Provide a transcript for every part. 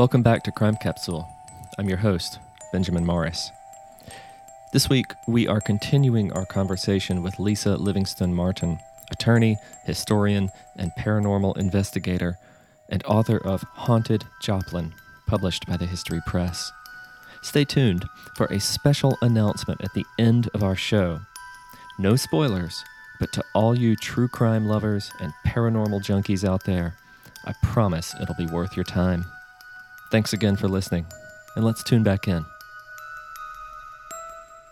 Welcome back to Crime Capsule. I'm your host, Benjamin Morris. This week, we are continuing our conversation with Lisa Livingston Martin, attorney, historian, and paranormal investigator, and author of Haunted Joplin, published by the History Press. Stay tuned for a special announcement at the end of our show. No spoilers, but to all you true crime lovers and paranormal junkies out there, I promise it'll be worth your time. Thanks again for listening, and let's tune back in.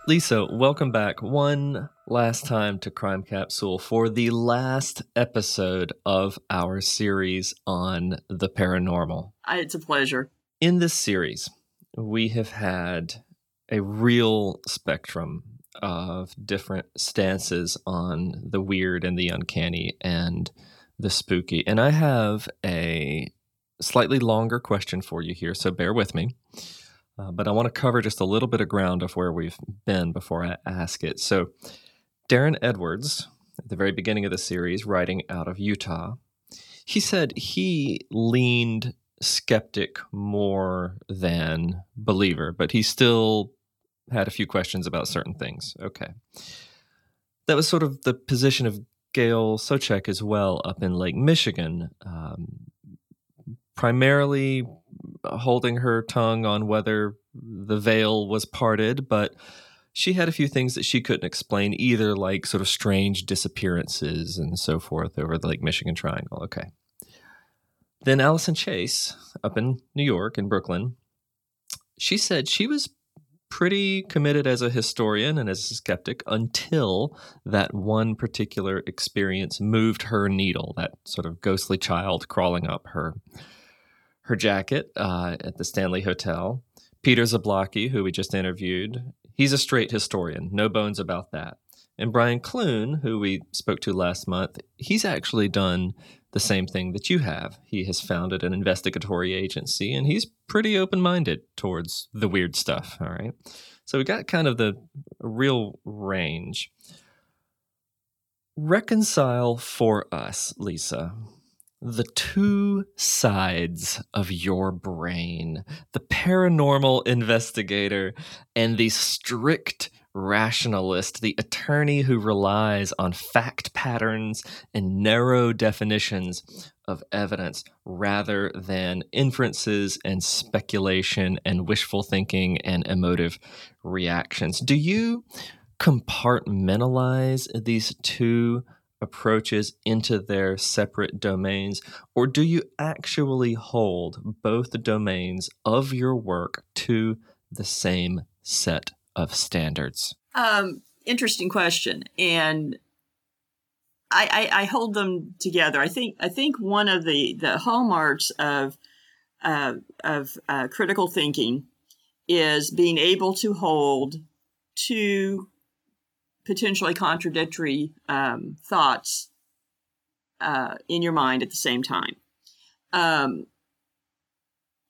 Lisa, welcome back one last time to Crime Capsule for the last episode of our series on the paranormal. It's a pleasure. In this series, we have had a real spectrum of different stances on the weird and the uncanny and the spooky. And I have a slightly longer question for you here, so bear with me. Uh, but I want to cover just a little bit of ground of where we've been before I ask it. So, Darren Edwards, at the very beginning of the series, writing out of Utah, he said he leaned skeptic more than believer, but he still had a few questions about certain things. Okay. That was sort of the position of Gail Sobczak as well up in Lake Michigan, um, primarily holding her tongue on whether the veil was parted, but she had a few things that she couldn't explain either, like sort of strange disappearances and so forth over the Lake Michigan Triangle. Okay. Then Allison Chase up in New York in Brooklyn, she said she was pretty committed as a historian and as a skeptic until that one particular experience moved her needle, that sort of ghostly child crawling up her her jacket uh, at the Stanley Hotel. Peter Zablocki, who we just interviewed, he's a straight historian, no bones about that. And Brian Clune, who we spoke to last month, he's actually done the same thing that you have. He has founded an investigatory agency and he's pretty open minded towards the weird stuff. All right. So we got kind of the real range. Reconcile for us, Lisa, the two sides of your brain the paranormal investigator and the strict rationalist, the attorney who relies on fact patterns and narrow definitions of evidence rather than inferences and speculation and wishful thinking and emotive reactions. Do you compartmentalize these two approaches into their separate domains, or do you actually hold both domains of your work to the same set of standards? Um, interesting question, and I, I, I, hold them together. I think I think one of the the hallmarks of uh, of uh, critical thinking is being able to hold two potentially contradictory um, thoughts uh, in your mind at the same time. Um,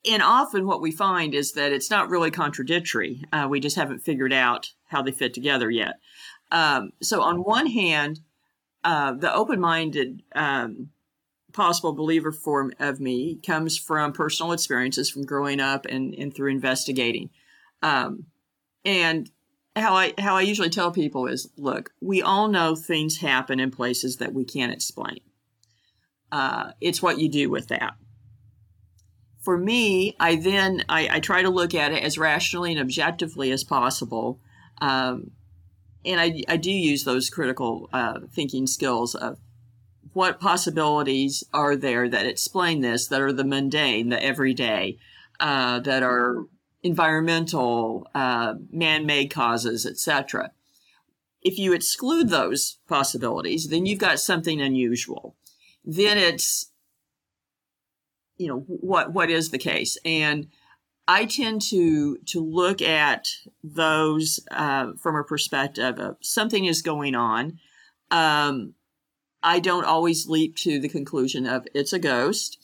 and often what we find is that it's not really contradictory. Uh, we just haven't figured out how they fit together yet. Um, so, on one hand, uh, the open minded um, possible believer form of me comes from personal experiences from growing up and, and through investigating. Um, and how I how I usually tell people is, look, we all know things happen in places that we can't explain. Uh, it's what you do with that for me, I then I, I, try to look at it as rationally and objectively as possible, um, and I, I, do use those critical uh, thinking skills of what possibilities are there that explain this, that are the mundane, the everyday, uh, that are environmental, uh, man-made causes, etc. If you exclude those possibilities, then you've got something unusual. Then it's you know what what is the case and i tend to to look at those uh, from a perspective of something is going on um, i don't always leap to the conclusion of it's a ghost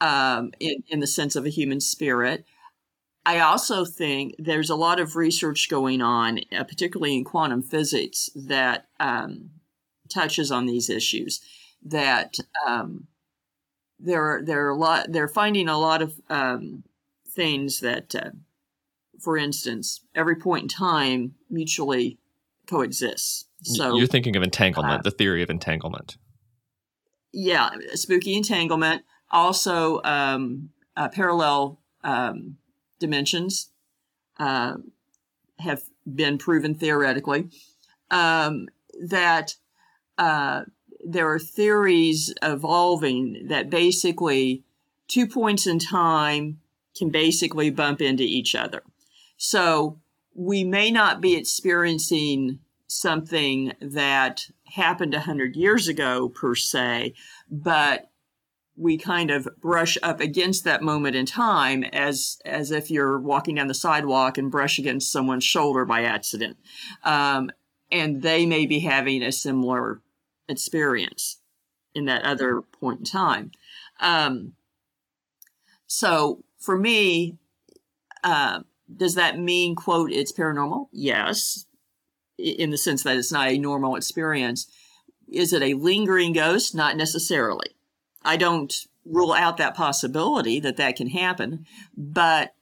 um, in, in the sense of a human spirit i also think there's a lot of research going on uh, particularly in quantum physics that um, touches on these issues that um, there are there are a lot they're finding a lot of um, things that, uh, for instance, every point in time mutually coexists. So you're thinking of entanglement, uh, the theory of entanglement. Yeah, spooky entanglement. Also, um, parallel um, dimensions uh, have been proven theoretically. Um, that uh, there are theories evolving that basically two points in time can basically bump into each other. So we may not be experiencing something that happened 100 years ago per se, but we kind of brush up against that moment in time as as if you're walking down the sidewalk and brush against someone's shoulder by accident. Um, and they may be having a similar experience in that other point in time. Um, so for me uh, does that mean quote it's paranormal yes in the sense that it's not a normal experience. Is it a lingering ghost? Not necessarily I don't rule out that possibility that that can happen, but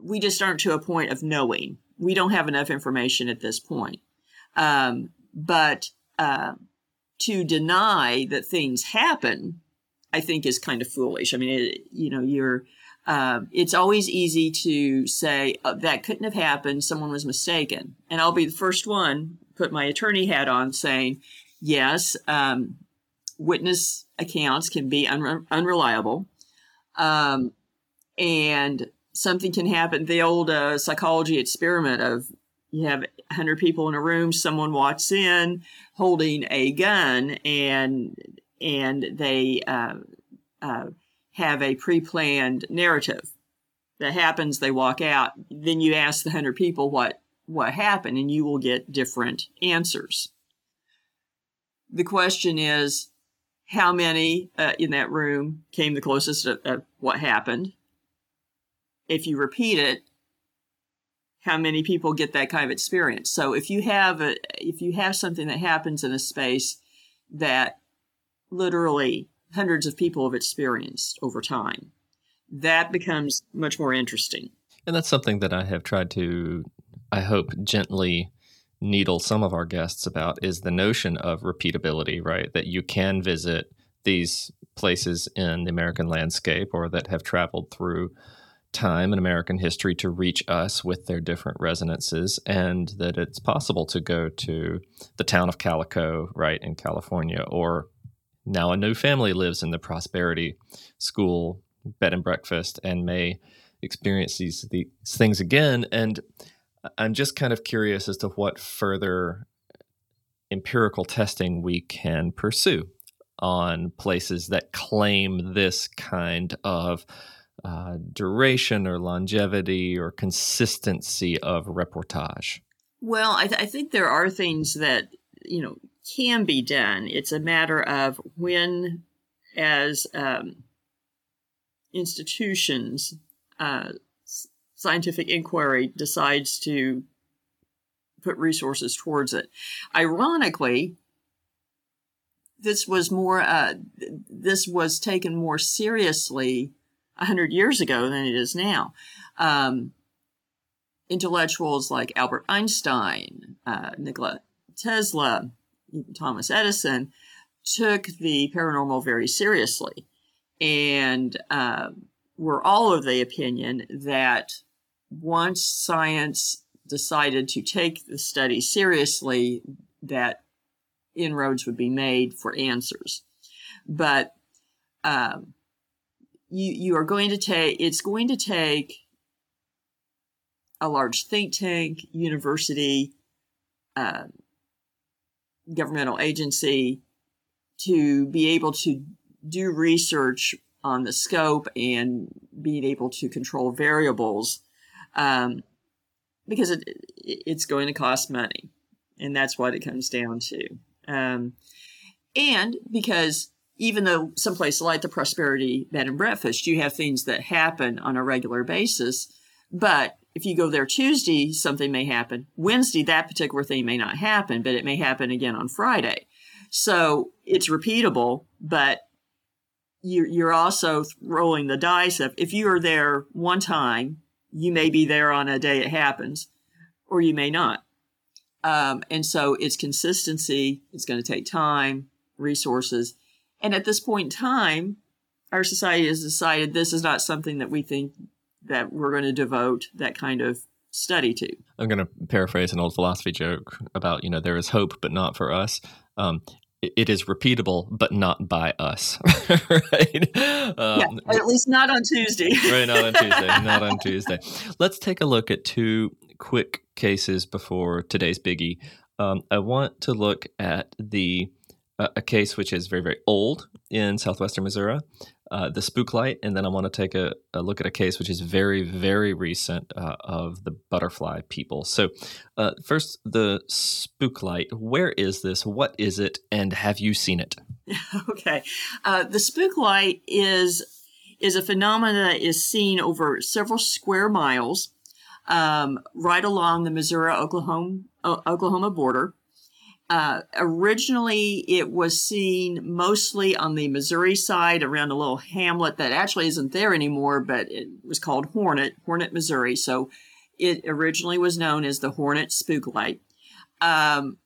we just aren't to a point of knowing. We don't have enough information at this point. Um, but uh, to deny that things happen, I think is kind of foolish. I mean, it, you know, you're. Uh, it's always easy to say oh, that couldn't have happened. Someone was mistaken, and I'll be the first one put my attorney hat on, saying, "Yes, um, witness accounts can be unre- unreliable. Um, and something can happen. The old uh, psychology experiment of you have 100 people in a room, someone walks in holding a gun, and and they uh, uh, have a pre-planned narrative that happens. They walk out. Then you ask the 100 people what what happened, and you will get different answers. The question is how many uh, in that room came the closest of what happened. If you repeat it, how many people get that kind of experience? So if you have a, if you have something that happens in a space that literally hundreds of people have experienced over time, that becomes much more interesting. And that's something that I have tried to, I hope, gently needle some of our guests about is the notion of repeatability, right? That you can visit these places in the American landscape or that have traveled through time in American history to reach us with their different resonances, and that it's possible to go to the town of Calico, right, in California, or now a new family lives in the Prosperity School bed and breakfast and may experience these, these things again. And I'm just kind of curious as to what further empirical testing we can pursue on places that claim this kind of uh, duration or longevity or consistency of reportage? Well, I, th- I, think there are things that you know can be done. It's a matter of when, as um, institutions, uh, scientific inquiry decides to put resources towards it. Ironically, this was more uh, this was taken more seriously hundred years ago than it is now. Um, intellectuals like Albert Einstein, uh, Nikola Tesla, Thomas Edison took the paranormal very seriously, and uh, were all of the opinion that once science decided to take the study seriously, that inroads would be made for answers. But um, you you are going to take it's going to take a large think tank, university, uh, governmental agency to be able to do research on the scope and being able to control variables um, because it, it's going to cost money. And that's what it comes down to. Um, and because even though someplace like the Prosperity Bed and Breakfast, you have things that happen on a regular basis, but if you go there Tuesday, something may happen. Wednesday, that particular thing may not happen, but it may happen again on Friday. So it's repeatable, but you're, also rolling the dice of if you are there one time, you may be there on a day it happens, or you may not. Um, and so it's consistency. It's going to take time, resources. And at this point in time, our society has decided this is not something that we think that we're going to devote that kind of study to. I'm going to paraphrase an old philosophy joke about, you know, there is hope, but not for us. Um, it is repeatable, but not by us, right? Um, yeah, at least not on Tuesday. right, not on Tuesday. Not on Tuesday. Let's take a look at two quick cases before today's biggie. Um, I want to look at the uh, a case which is very very old in southwestern Missouri, uh, the spook light, and then I want to take a, a, look at a case which is very, very recent uh, of the butterfly people. So, uh, first, the spook light. Where is this? What is it? And have you seen it? okay, uh, the spook light is is a phenomenon that is seen over several square miles, um, right along the Missouri Oklahoma Oklahoma border. Uh, originally, it was seen mostly on the Missouri side around a little hamlet that actually isn't there anymore, but it was called Hornet, Hornet, Missouri. So it originally was known as the Hornet Spook Light. Um,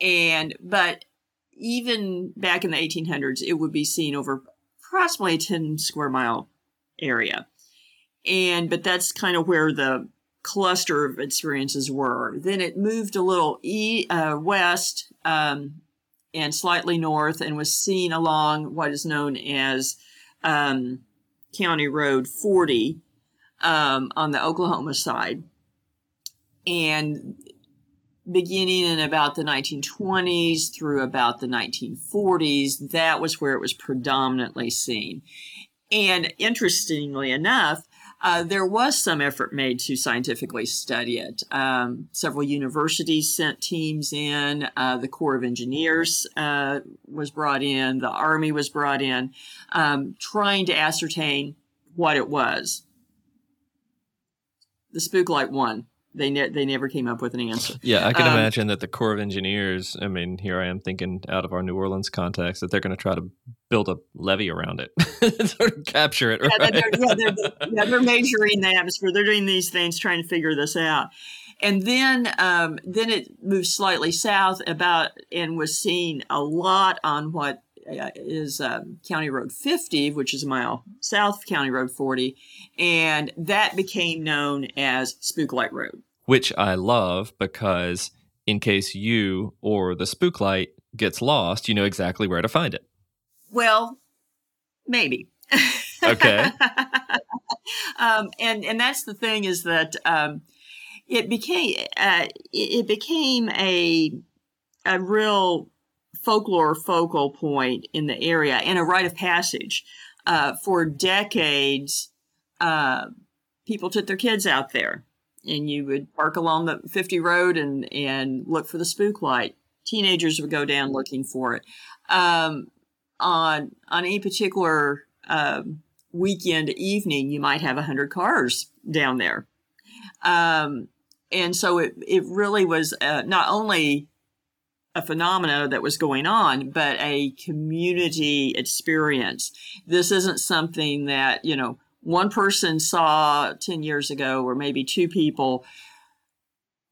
and, but even back in the 1800s, it would be seen over approximately a 10 square mile area. And, but that's kind of where the cluster of experiences were. Then it moved a little e, uh, west um, and slightly north and was seen along what is known as um, County Road 40 um, on the Oklahoma side. And beginning in about the 1920s through about the 1940s, that was where it was predominantly seen. And interestingly enough, uh, there was some effort made to scientifically study it. Um, several universities sent teams in. Uh, the Corps of Engineers uh, was brought in. The Army was brought in, um, trying to ascertain what it was. The spook light won they ne- they never came up with an answer. Yeah, I can um, imagine that the Corps of Engineers. I mean, here I am thinking out of our New Orleans context that they're going to try to build a levee around it, sort of capture it. Right? Yeah, they're, yeah, they're, yeah, they're measuring the atmosphere. They're doing these things, trying to figure this out. And then um, then it moved slightly south about and was seen a lot on what is um, County Road 50, which is a mile south of County Road 40, and that became known as Spooklight Road. Which I love because in case you or the Spooklight gets lost, you know exactly where to find it. Well, maybe. Okay. um, and and that's the thing is that um, it became uh, it became a a real folklore focal point in the area and a rite of passage. Uh, for decades, uh, people took their kids out there, and you would park along the 50 road and, and look for the spook light. Teenagers would go down looking for it. Um, on on any particular um, weekend evening, you might have 100 cars down there. Um, and so it, it really was uh, not only a phenomena that was going on, but a community experience. This isn't something that, you know, one person saw 10 years ago, or maybe two people.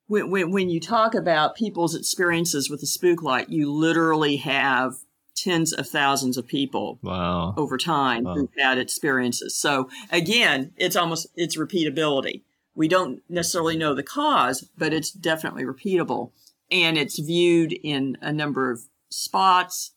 When, when, when you talk about people's experiences with the spook light, you literally have tens of thousands of people wow. over time wow. who've had experiences. So again, it's almost it's repeatability. We don't necessarily know the cause, but it's definitely repeatable and it's viewed in a number of spots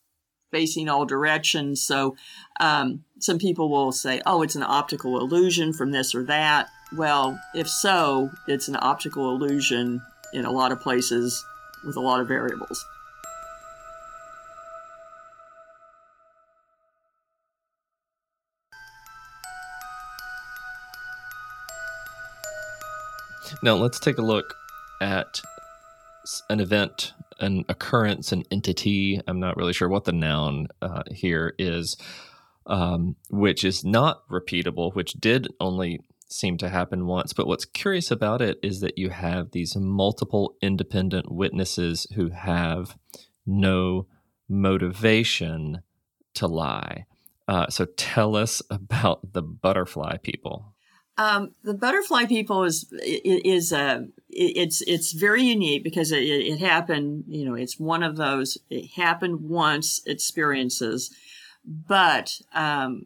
facing all directions. So um, some people will say, oh, it's an optical illusion from this or that. Well, if so, it's an optical illusion in a lot of places with a lot of variables. Now let's take a look at an event, an occurrence, an entity. I'm not really sure what the noun uh, here is, um, which is not repeatable, which did only seem to happen once. But what's curious about it is that you have these multiple independent witnesses who have no motivation to lie. Uh, so tell us about the butterfly people. Um, the butterfly people is is uh, it's it's very unique because it, it happened. You know, it's one of those it happened once experiences, but um,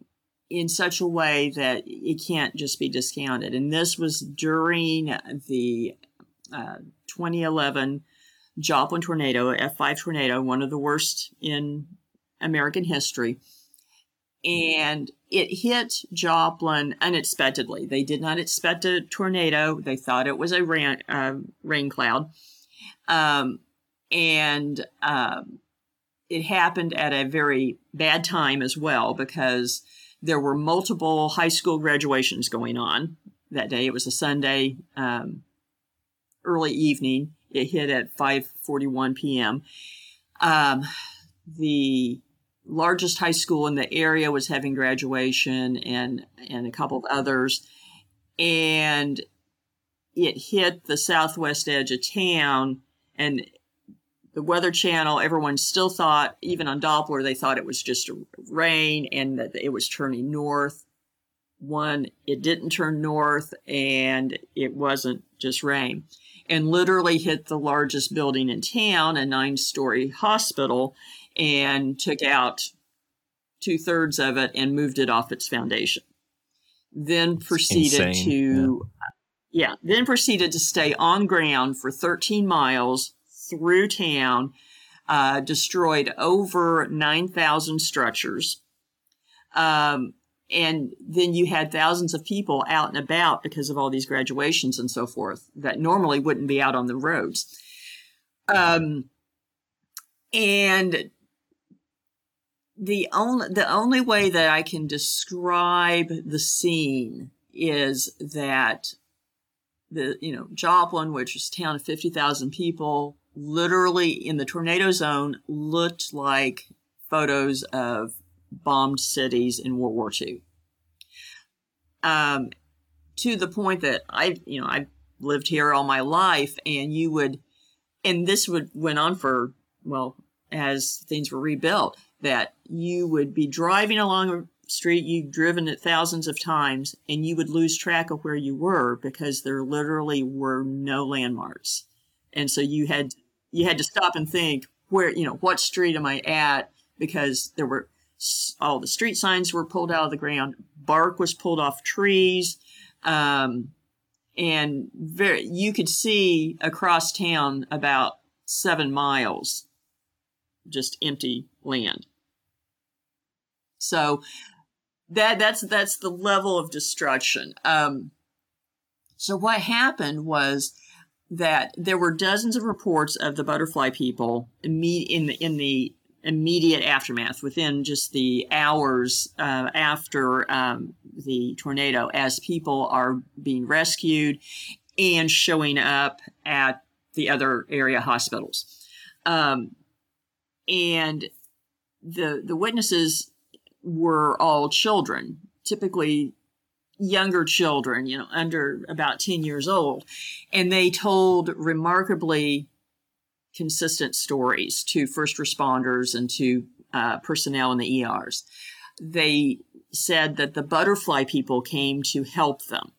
in such a way that it can't just be discounted. And this was during the uh, 2011 Joplin tornado, F5 tornado, one of the worst in American history. And it hit Joplin unexpectedly. They did not expect a tornado. They thought it was a rain, uh, rain cloud. Um, and um, it happened at a very bad time as well because there were multiple high school graduations going on that day. It was a Sunday, um, early evening. It hit at 5:41 p.m. Um, the largest high school in the area was having graduation, and and a couple of others, and it hit the southwest edge of town, and the Weather Channel, everyone still thought, even on Doppler, they thought it was just rain and that it was turning north. One, it didn't turn north and it wasn't just rain and literally hit the largest building in town, a nine story hospital, and took out two thirds of it and moved it off its foundation. Then proceeded to, yeah. yeah, then proceeded to stay on ground for 13 miles through town, uh, destroyed over 9,000 structures. Um, and then you had thousands of people out and about because of all these graduations and so forth that normally wouldn't be out on the roads. Um, and the only the only way that I can describe the scene is that the you know Joplin, which is a town of fifty thousand people, literally in the tornado zone, looked like photos of bombed cities in World War II. Um, to the point that I, you know, I've lived here all my life, and you would, and this would went on for well as things were rebuilt. That you would be driving along a street you've driven it thousands of times, and you would lose track of where you were because there literally were no landmarks, and so you had you had to stop and think where you know what street am I at because there were all the street signs were pulled out of the ground, bark was pulled off trees, um, and very, you could see across town about seven miles, just empty land. So that that's that's the level of destruction. Um, so what happened was that there were dozens of reports of the butterfly people in the in the immediate aftermath, within just the hours uh, after um, the tornado, as people are being rescued and showing up at the other area hospitals. Um, and the the witnesses were all children, typically younger children, you know, under about 10 years old. And they told remarkably consistent stories to first responders and to uh, personnel in the ERs. They said that the butterfly people came to help them.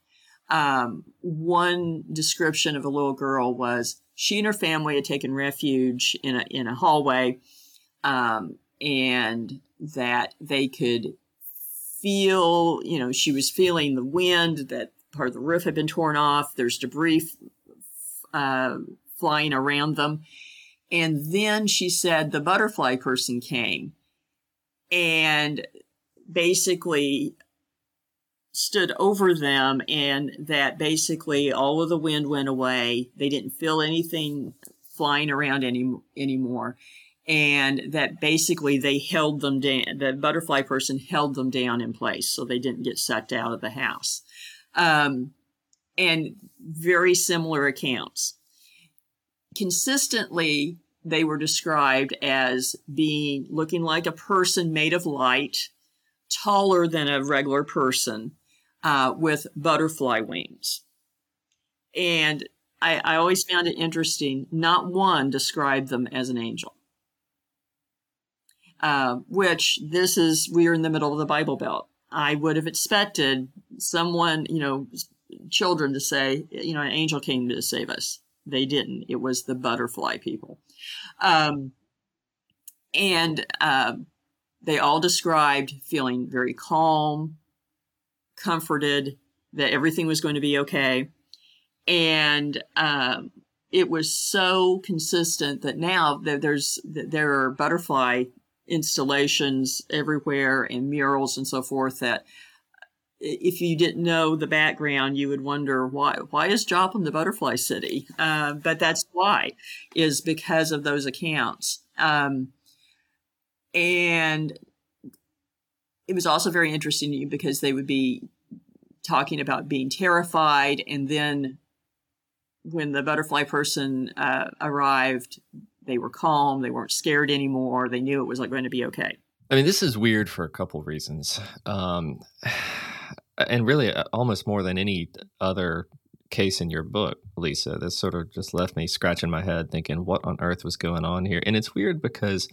Um, one description of a little girl was she and her family had taken refuge in a, in a hallway um, and that they could feel, you know, she was feeling the wind, that part of the roof had been torn off, there's debris uh, flying around them. And then she said the butterfly person came and basically stood over them, and that basically all of the wind went away. They didn't feel anything flying around any, anymore. And that basically they held them down. The butterfly person held them down in place so they didn't get sucked out of the house. Um, and very similar accounts consistently they were described as being looking like a person made of light, taller than a regular person, uh, with butterfly wings. And I, I always found it interesting. Not one described them as an angel. Uh, which this is we're in the middle of the Bible Belt. I would have expected someone, you know, children to say, you know, an angel came to save us. They didn't. It was the butterfly people. Um, and uh, they all described feeling very calm, comforted, that everything was going to be okay. And um, it was so consistent that now there's there are butterfly installations everywhere and murals and so forth that if you didn't know the background, you would wonder why why is Joplin the butterfly city? Uh, but that's why is because of those accounts. Um, and it was also very interesting to you because they would be talking about being terrified, and then when the butterfly person uh, arrived, they were calm. They weren't scared anymore. They knew it was like going to be okay. I mean, this is weird for a couple reasons. Um, and really uh, almost more than any other case in your book, Lisa. This sort of just left me scratching my head thinking, what on earth was going on here? And it's weird because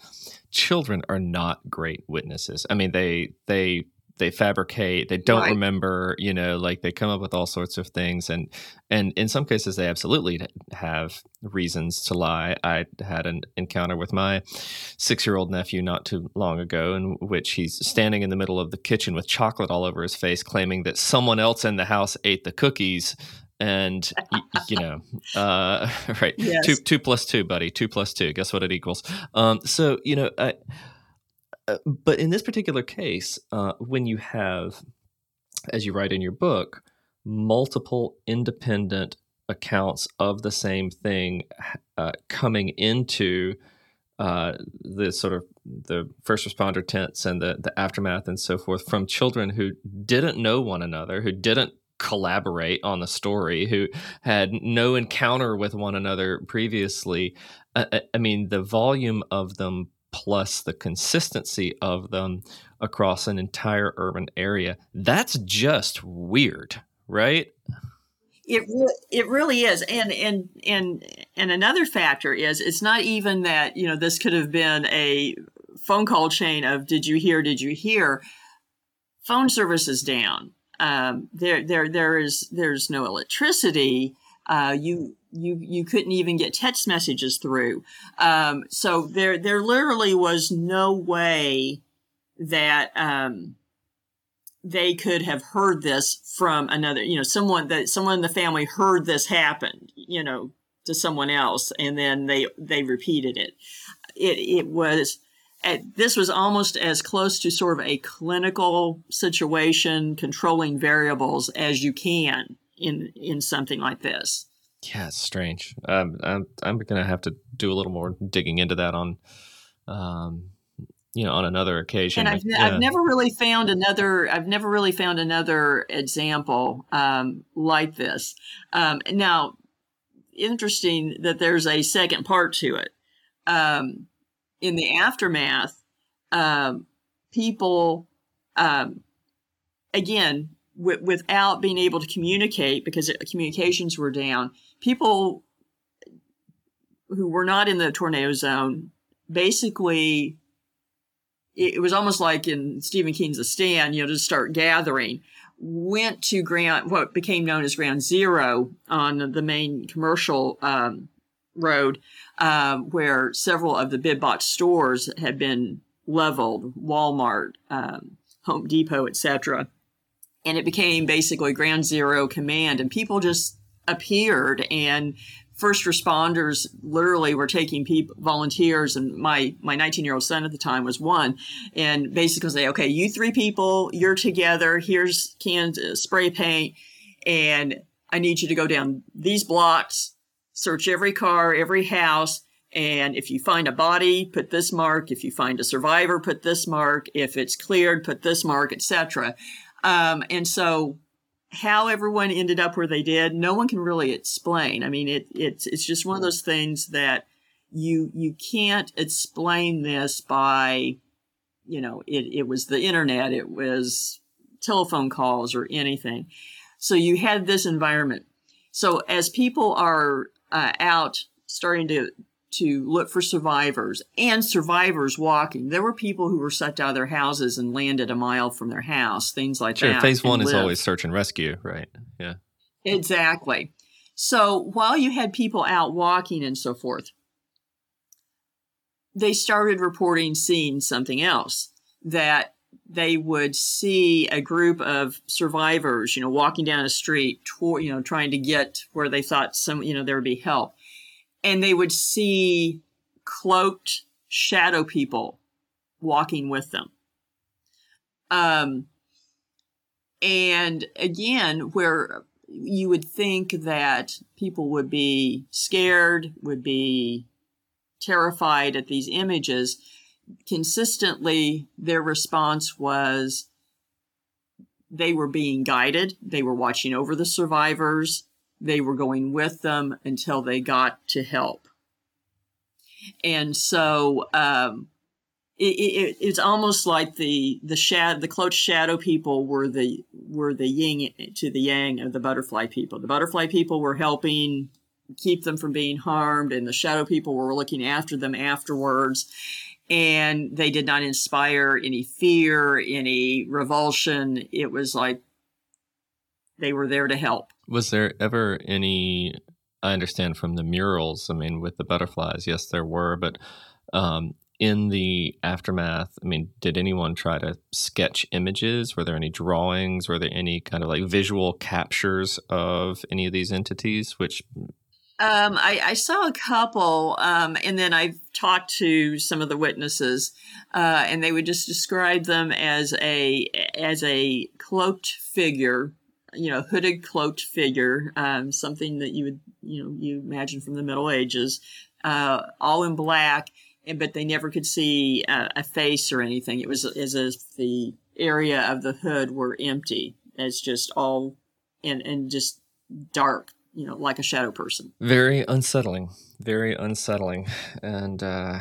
children are not great witnesses. I mean, they they they fabricate they don't right. remember you know like they come up with all sorts of things and and in some cases they absolutely have reasons to lie i had an encounter with my six year old nephew not too long ago in which he's standing in the middle of the kitchen with chocolate all over his face claiming that someone else in the house ate the cookies and you know uh, right yes. two two plus two buddy two plus two guess what it equals um, so you know I, but in this particular case, uh, when you have, as you write in your book, multiple independent accounts of the same thing uh, coming into uh, the sort of the first responder tents and the, the aftermath and so forth from children who didn't know one another, who didn't collaborate on the story, who had no encounter with one another previously. I, I mean, the volume of them plus the consistency of them across an entire urban area. That's just weird, right? It it really is, and and and and another factor is it's not even that you know this could have been a phone call chain of did you hear? Did you hear? Phone service is down. Um, there there there is there's no electricity. Uh, you you you couldn't even get text messages through. Um, so there there literally was no way that um, they could have heard this from another. You know, someone that someone in the family heard this happen. You know, to someone else, and then they they repeated it. It it was. At, this was almost as close to sort of a clinical situation controlling variables as you can in in something like this. Yeah, it's strange. Um, I'm I'm gonna have to do a little more digging into that on, um, you know, on another occasion. And I've, yeah. I've never really found another. I've never really found another example um, like this. Um, now, interesting that there's a second part to it. Um, in the aftermath, um, people, um, again, w- without being able to communicate because communications were down, people who were not in the tornado zone basically it, was almost like in Stephen King's The Stand, you know, to start gathering, went to ground, what became known as Ground Zero on the main commercial um, road, um, where several of the big box stores had been leveled, Walmart, um, Home Depot, etc and it became basically ground zero command and people just appeared and first responders literally were taking people volunteers and my my 19 year old son at the time was one and basically say okay you three people you're together here's cans spray paint and i need you to go down these blocks search every car every house and if you find a body put this mark if you find a survivor put this mark if it's cleared put this mark etc um, and so how everyone ended up where they did, no one can really explain. I mean, it, it's it's just one of those things that you you can't explain this by, you know, it, it was the internet, it was telephone calls or anything. So you had this environment. So as people are uh, out starting to to look for survivors and survivors walking. There were people who were sucked out of their houses and landed a mile from their house, things like sure, that. Phase one is always search and rescue, right? Yeah. Exactly. So while you had people out walking and so forth, they started reporting seeing something else that they would see a group of survivors, you know, walking down a street, toward, you know, trying to get where they thought some, you know, there would be help. And they would see cloaked shadow people walking with them. Um, and again, where you would think that people would be scared, would be terrified at these images, consistently their response was they were being guided, they were watching over the survivors, they were going with them until they got to help. And so um, it, it, it's almost like the the shadow the cloaked shadow people were the were the yin to the yang of the butterfly people. The butterfly people were helping keep them from being harmed, and the shadow people were looking after them afterwards and they did not inspire any fear, any revulsion. It was like they were there to help. Was there ever any? I understand from the murals. I mean, with the butterflies, yes, there were, but um, in the aftermath, I mean, did anyone try to sketch images? Were there any drawings? Were there any kind of like visual captures of any of these entities? Which um, I, I, saw a couple, um, and then I've talked to some of the witnesses, uh, and they would just describe them as a as a cloaked figure, you know, hooded cloaked figure, um, something that you would you know you imagine from the Middle Ages, uh, all in black, and but they never could see a, a face or anything. It was as if the area of the hood were empty, as just all and and just dark you know, like a shadow person. Very unsettling. Very unsettling. And, uh,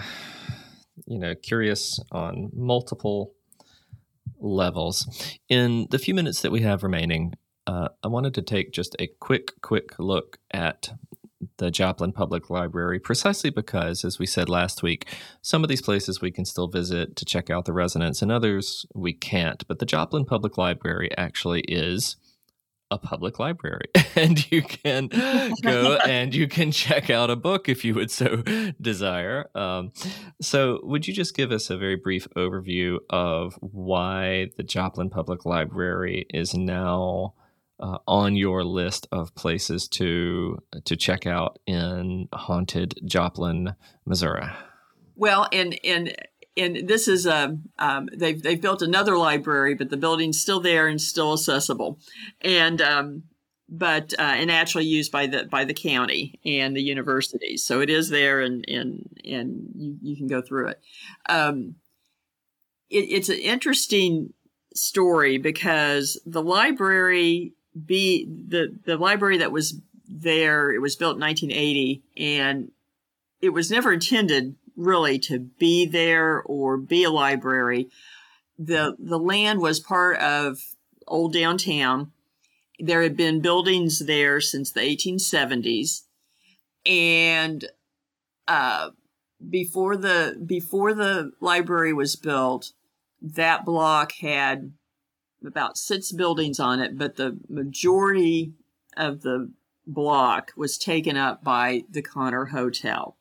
you know, curious on multiple levels. In the few minutes that we have remaining, uh, I wanted to take just a quick, quick look at the Joplin Public Library precisely because, as we said last week, some of these places we can still visit to check out the residents and others we can't. But the Joplin Public Library actually is a public library and you can go and you can check out a book if you would so desire. Um, so, would you just give us a very brief overview of why the Joplin Public Library is now uh, on your list of places to to check out in haunted Joplin, Missouri? Well, and and and this is a um, um, they've they've built another library, but the building's still there and still accessible, and um, but uh, and actually used by the by the county and the universities. So it is there, and and and you, you can go through it. Um, it it's an interesting story because the library be the the library that was there. It was built in 1980, and it was never intended really to be there or be a library. The the land was part of old downtown. There had been buildings there since the 1870s, and uh, before the before the library was built, that block had about six buildings on it, but the majority of the block was taken up by the Connor Hotel.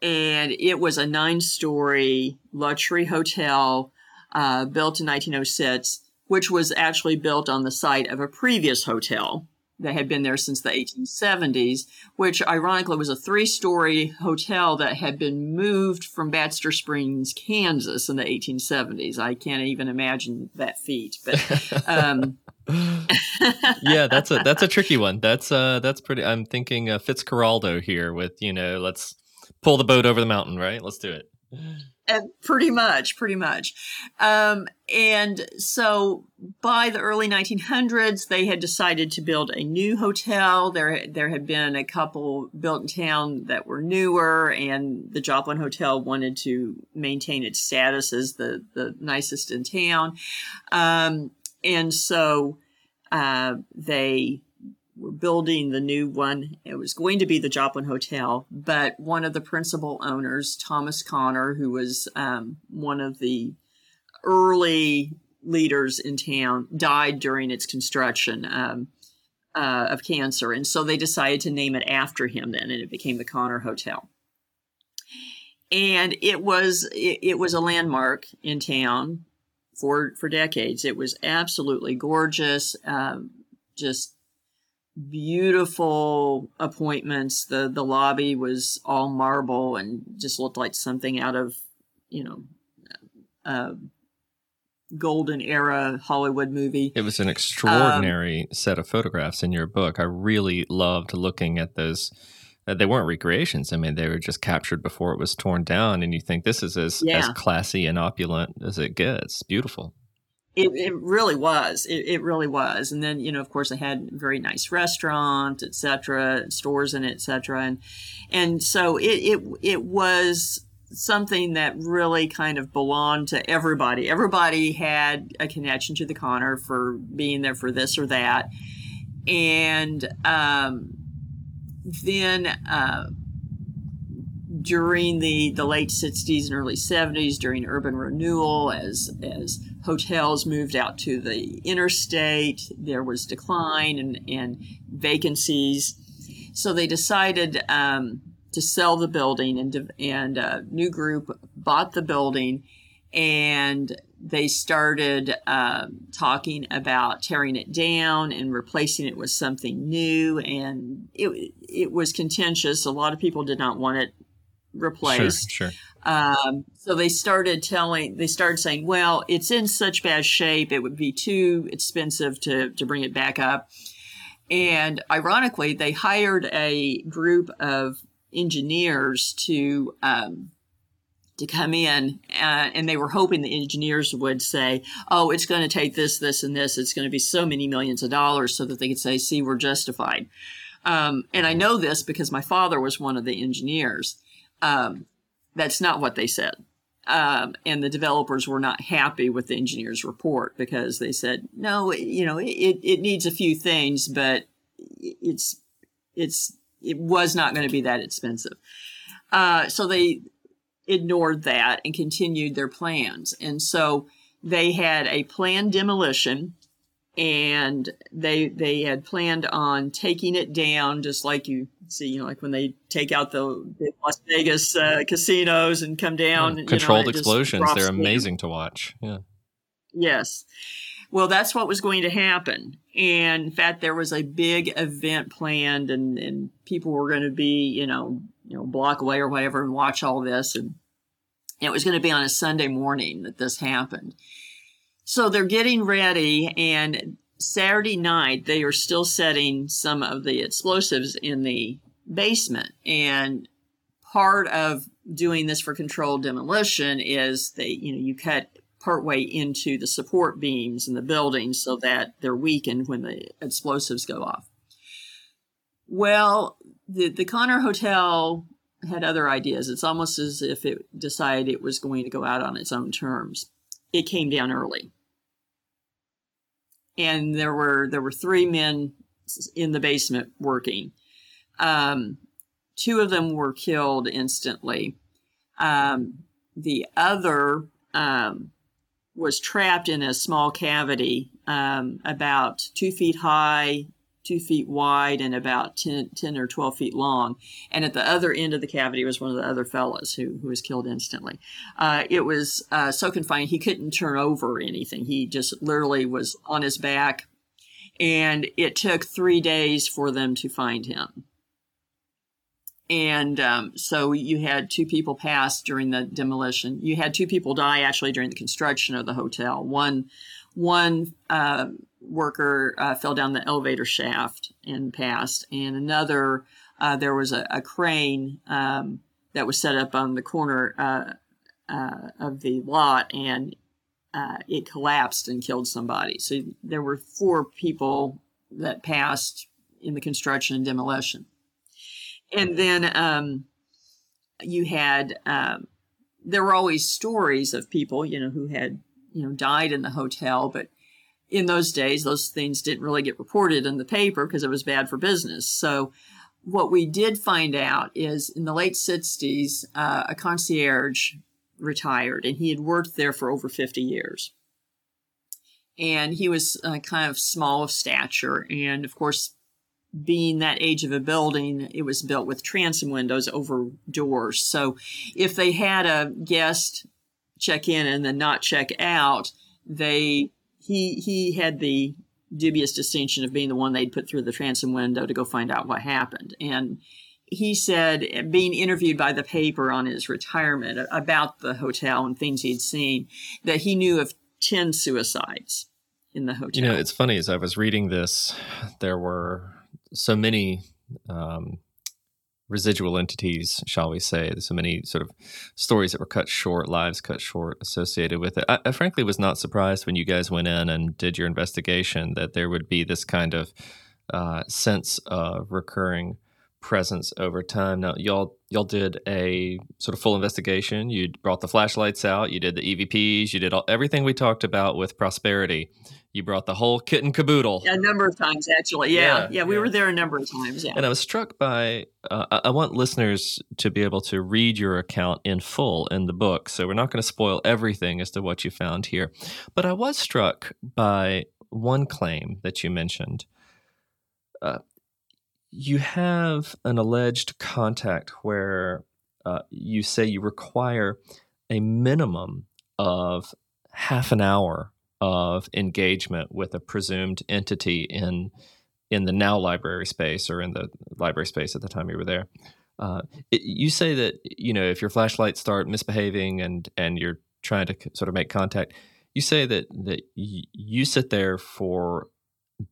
And it was a nine story luxury hotel uh, built in 1906, which was actually built on the site of a previous hotel that had been there since the 1870s, which ironically was a three story hotel that had been moved from Baxter Springs, Kansas in the 1870s. I can't even imagine that feat, but. Um, yeah, that's a that's a tricky one. That's uh that's pretty. I'm thinking uh, Fitzcarraldo here with you know let's pull the boat over the mountain, right? Let's do it. And pretty much, pretty much. Um, and so by the early 1900s, they had decided to build a new hotel. There, there had been a couple built in town that were newer, and the Joplin Hotel wanted to maintain its status as the, the nicest in town. Um, and so uh, they were building the new one. It was going to be the Joplin Hotel, but one of the principal owners, Thomas Connor, who was um, one of the early leaders in town, died during its construction um, uh, of cancer. And so they decided to name it after him then, and it became the Connor Hotel. And it was it, it was a landmark in town for for decades. It was absolutely gorgeous, um, just beautiful appointments. The the lobby was all marble and just looked like something out of you know. Uh, golden era Hollywood movie. It was an extraordinary um, set of photographs in your book. I really loved looking at those. Uh, they weren't recreations. I mean, they were just captured before it was torn down. And you think this is as, yeah. as classy and opulent as it gets. Beautiful. It, it really was. It, it really was. And then, you know, of course, they had very nice restaurant, etc., stores in it, etc. And and so it, it it was something that really kind of belonged to everybody. Everybody had a connection to the Connor for being there for this or that. And um, then uh, during the, the late 60s and early 70s, during urban renewal, as, as hotels moved out to the interstate. There was decline and, and vacancies. So they decided um, to sell the building, and, and a new group bought the building and they started um, talking about tearing it down and replacing it with something new. And it, it was contentious. A lot of people did not want it replaced. Sure, sure. Um, so they started telling, they started saying, well, it's in such bad shape, it would be too expensive to, to bring it back up. And ironically, they hired a group of engineers to, um, to come in uh, and they were hoping the engineers would say oh it's going to take this this and this it's going to be so many millions of dollars so that they could say see we're justified um, and i know this because my father was one of the engineers um, that's not what they said. Um, and the developers were not happy with the engineer's report because they said, no, you know, it, it needs a few things, but it's, it's, it was not going to be that expensive. Uh, so they ignored that and continued their plans. And so they had a planned demolition and they they had planned on taking it down just like you see you know like when they take out the, the las vegas uh, casinos and come down controlled you know, explosions. they're amazing to watch. Yeah. Yes. Well that's what was going to happen. And in fact there was a big event planned and and people were going to be you know you know block away or whatever and watch all this. And it was going to be on a sunday morning that this happened so they're getting ready, and Saturday night they are still setting some of the explosives in the basement. And part of doing this for controlled demolition is they, you know, you cut partway into the support beams in the building so that they're weakened when the explosives go off. Well, the, the Connor Hotel had other ideas. It's almost as if it decided it was going to go out on its own terms. It came down early and there were there were three men in the basement working. Um, two of them were killed instantly. Um, the other um, was trapped in a small cavity um, about two feet high, two feet wide and about 10, 10, or 12 feet long. And at the other end of the cavity was one of the other fellows who, who was killed instantly. Uh, it was uh, so confined, he couldn't turn over anything. He just literally was on his back. And it took three days for them to find him. And um, so you had two people pass during the demolition. You had two people die actually during the construction of the hotel. One, one uh, worker uh, fell down the elevator shaft and passed, and another uh, there was a, a crane um, that was set up on the corner uh, uh of the lot, and uh, it collapsed and killed somebody. So there were four people that passed in the construction and demolition, and then um, you had um, there were always stories of people, you know, who had you know died in the hotel, but in those days, those things didn't really get reported in the paper because it was bad for business. So, what we did find out is in the late 60s, uh, a concierge retired and he had worked there for over 50 years. And he was uh, kind of small of stature. And of course, being that age of a building, it was built with transom windows over doors. So if they had a guest check in and then not check out, they he he had the dubious distinction of being the one they'd put through the transom window to go find out what happened. And he said, being interviewed by the paper on his retirement about the hotel and things he'd seen, that he knew of 10 suicides in the hotel. You know, it's funny as I was reading this, there were so many um, residual entities, shall we say. There's so many sort of stories that were cut short, lives cut short associated with it. I, I, frankly was not surprised when you guys went in and did your investigation that there would be this kind of uh, sense of recurring presence over time. Now, y'all y'all did a sort of full investigation. You brought the flashlights out. You did the EVPs. You did all, everything we talked about with prosperity. You brought the whole kit and caboodle. Yeah, a number of times actually. Yeah, yeah, yeah we yeah. were there a number of times. Yeah, and I was struck by. Uh, I want listeners to be able to read your account in full in the book, so we're not going to spoil everything as to what you found here. But I was struck by one claim that you mentioned. Uh, you have an alleged contact where uh, you say you require a minimum of half an hour of engagement with a presumed entity in in the now library space or in the library space at the time you were there. Uh, it, you say that you know if your flashlights start misbehaving and and you're trying to sort of make contact, you say that that y- you sit there for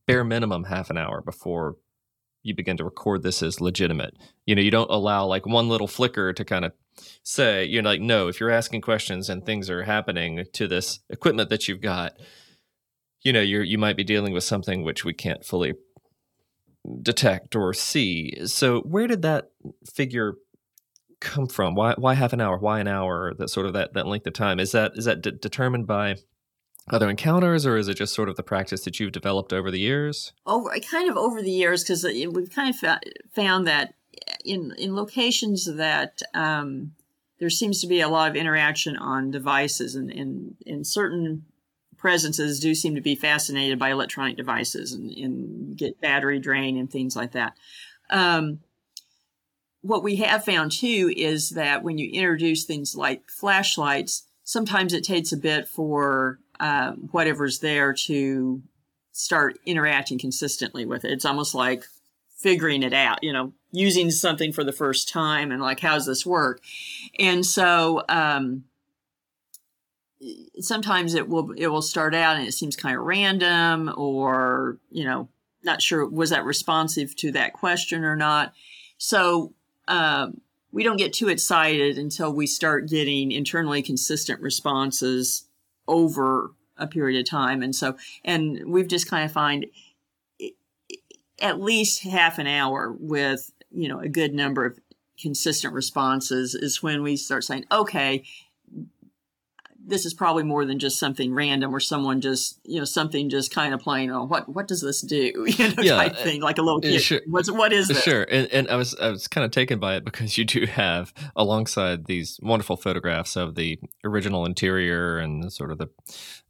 bare minimum half an hour before you begin to record this as legitimate. You know, you don't allow like one little flicker to kind of say, you're like, no, if you're asking questions and things are happening to this equipment that you've got, you know, you're you might be dealing with something which we can't fully detect or see. So where did that figure come from? Why why half an hour? Why an hour? That sort of that that length of time is that is that determined by other encounters, or is it just sort of the practice that you've developed over the years? Over, kind of over the years, because we've kind of found that in in locations that um, there seems to be a lot of interaction on devices, and in certain presences do seem to be fascinated by electronic devices and, and get battery drain and things like that. Um, what we have found too is that when you introduce things like flashlights, sometimes it takes a bit for um, whatever's there to start interacting consistently with it. It's almost like figuring it out, you know, using something for the first time and like, how does this work? And so, um, sometimes it will it will start out and it seems kind of random or you know not sure was that responsive to that question or not so um, we don't get too excited until we start getting internally consistent responses over a period of time. And so, and we've just kind of find at least half an hour with, you know, a good number of consistent responses is when we start saying, okay, this is probably more than just something random or someone just you know something just kind of playing oh what what does this do? You know yeah, type thing like a little kid sure, What's, what is this? sure and, and i was i was kind of taken by it because you do have alongside these wonderful photographs of the original interior and sort of the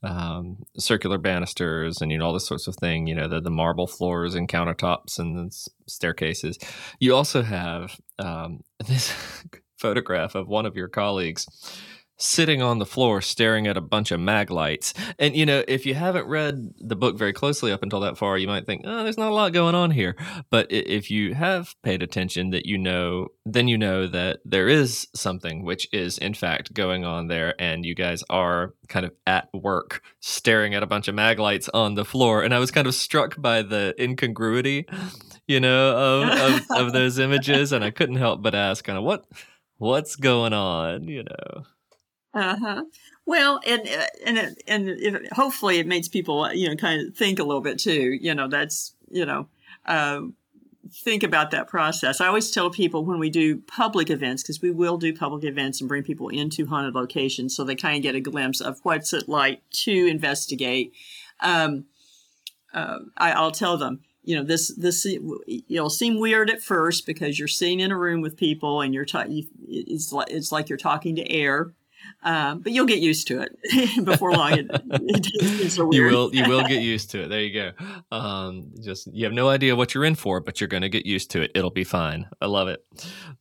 um, circular banisters and you know all this sorts of thing you know the, the marble floors and countertops and staircases. You also have um, this photograph of one of your colleagues sitting on the floor staring at a bunch of mag lights. And, you know, if you haven't read the book very closely up until that far, you might think, oh, there's not a lot going on here. But if you have paid attention, that you know, then you know that there is something which is, in fact, going on there. And you guys are kind of at work staring at a bunch of mag lights on the floor. And I was kind of struck by the incongruity, you know, of, of, of those images. And I couldn't help but ask, kind of, what. What's going on, you know? Uh huh. Well, and uh, and and if, hopefully it makes people uh, you know kind of think a little bit too. You know, that's you know. Uh, think about that process. I always tell people when we do public events, because we will do public events and bring people into haunted locations so they kind of get a glimpse of what's it like to investigate. Um, uh, I, will tell them, you know, this this it'll seem weird at first because you're sitting in a room with people and you're talking. It's like it's like you're talking to air, um, but you'll get used to it before long. It, it you will you will get used to it. There you go. Um, just you have no idea what you're in for, but you're going to get used to it. It'll be fine. I love it.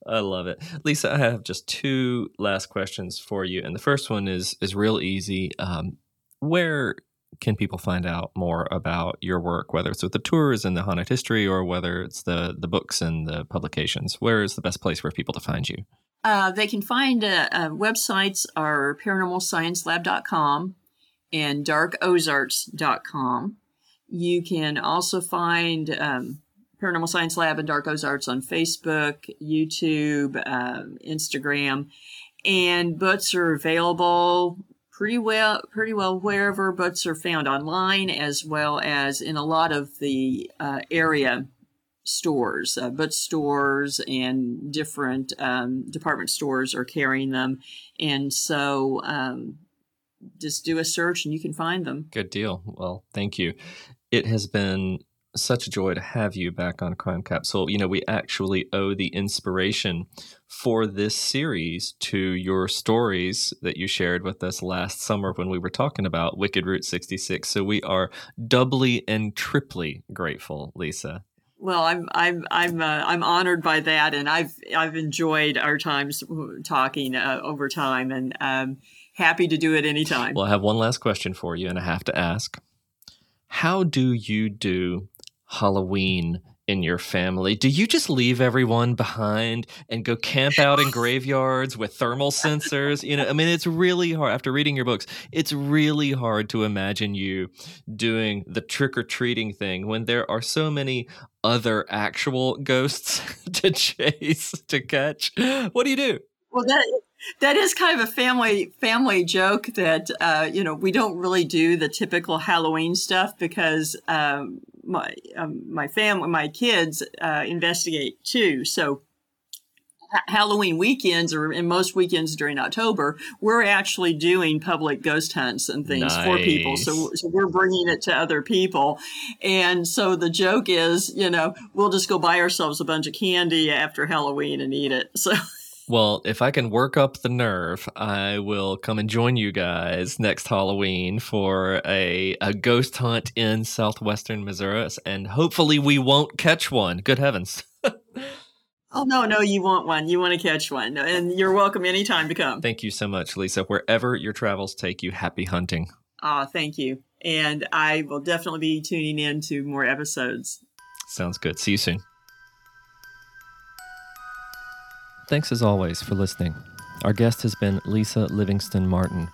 I love it. Lisa, I have just two last questions for you, and the first one is is real easy. Um, where can people find out more about your work, whether it's with the tours and the haunted history, or whether it's the the books and the publications? Where is the best place for people to find you? Uh, they can find uh, uh, websites are paranormalsciencelab.com and darkozarks.com. You can also find um, Paranormal Science Lab and Dark Ozarks on Facebook, YouTube, um, Instagram, and books are available pretty well pretty well wherever books are found online as well as in a lot of the uh, area stores, uh, but stores and different um, department stores are carrying them. And so um, just do a search and you can find them. Good deal. Well, thank you. It has been such a joy to have you back on Crime Capsule. You know, we actually owe the inspiration for this series to your stories that you shared with us last summer when we were talking about Wicked Route 66. So we are doubly and triply grateful, Lisa. Well, I'm I'm I'm uh, I'm honored by that, and I've I've enjoyed our times talking uh, over time, and um, happy to do it anytime. Well, I have one last question for you, and I have to ask: How do you do Halloween in your family? Do you just leave everyone behind and go camp out in graveyards with thermal sensors? You know, I mean, it's really hard. After reading your books, it's really hard to imagine you doing the trick or treating thing when there are so many other actual ghosts to chase, to catch. What do you do? Well, that that is kind of a family family joke that uh, you know we don't really do the typical Halloween stuff because um, my um, my family, my kids uh, investigate too. So Halloween weekends or in most weekends during October, we're actually doing public ghost hunts and things nice. for people. So, so we're bringing it to other people. And so the joke is, you know, we'll just go buy ourselves a bunch of candy after Halloween and eat it. So well, if I can work up the nerve, I will come and join you guys next Halloween for a, a ghost hunt in southwestern Missouri. And hopefully we won't catch one. Good heavens. oh, no, no, you want one. You want to catch one. And you're welcome anytime to come. Thank you so much, Lisa. Wherever your travels take you, happy hunting. Ah, oh, thank you. And I will definitely be tuning in to more episodes. Sounds good. See you soon. Thanks as always for listening. Our guest has been Lisa Livingston Martin,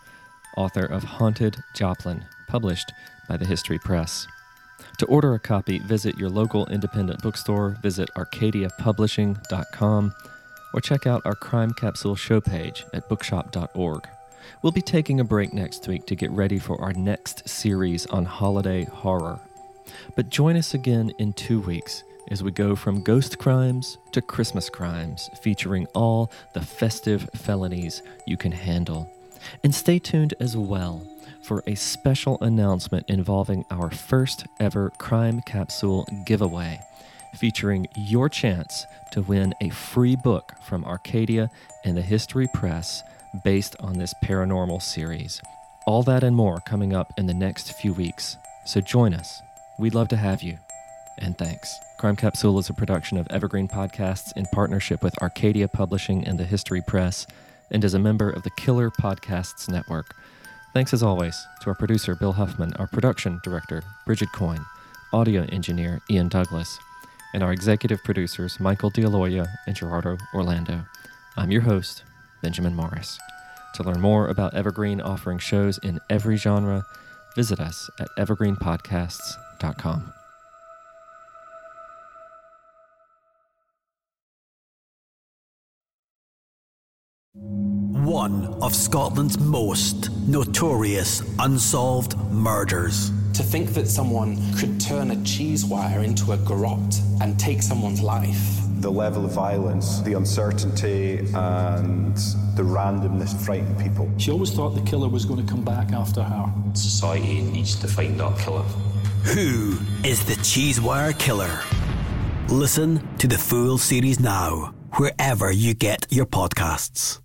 author of Haunted Joplin, published by the History Press. To order a copy, visit your local independent bookstore, visit arcadiapublishing.com, or check out our Crime Capsule show page at bookshop.org. We'll be taking a break next week to get ready for our next series on holiday horror. But join us again in two weeks as we go from ghost crimes to Christmas crimes, featuring all the festive felonies you can handle. And stay tuned as well for a special announcement involving our first ever Crime Capsule giveaway, featuring your chance to win a free book from Arcadia and the History Press based on this paranormal series. All that and more coming up in the next few weeks. So join us. We'd love to have you. And thanks. Crime Capsule is a production of Evergreen Podcasts in partnership with Arcadia Publishing and the History Press, and is a member of the Killer Podcasts Network. Thanks as always to our producer, Bill Huffman, our production director, Bridget Coyne, audio engineer, Ian Douglas, and our executive producers, Michael D'Aloia and Gerardo Orlando. I'm your host, Benjamin Morris. To learn more about Evergreen offering shows in every genre, visit us at evergreenpodcasts.com. one of Scotland's most notorious unsolved murders. To think that someone could turn a cheese wire into a garrote and take someone's life. The level of violence, the uncertainty, and the randomness frightened people. She always thought the killer was going to come back after her. Society needs to find that killer Who is the cheese wire Killer? Listen to the full series now, wherever you get your podcasts.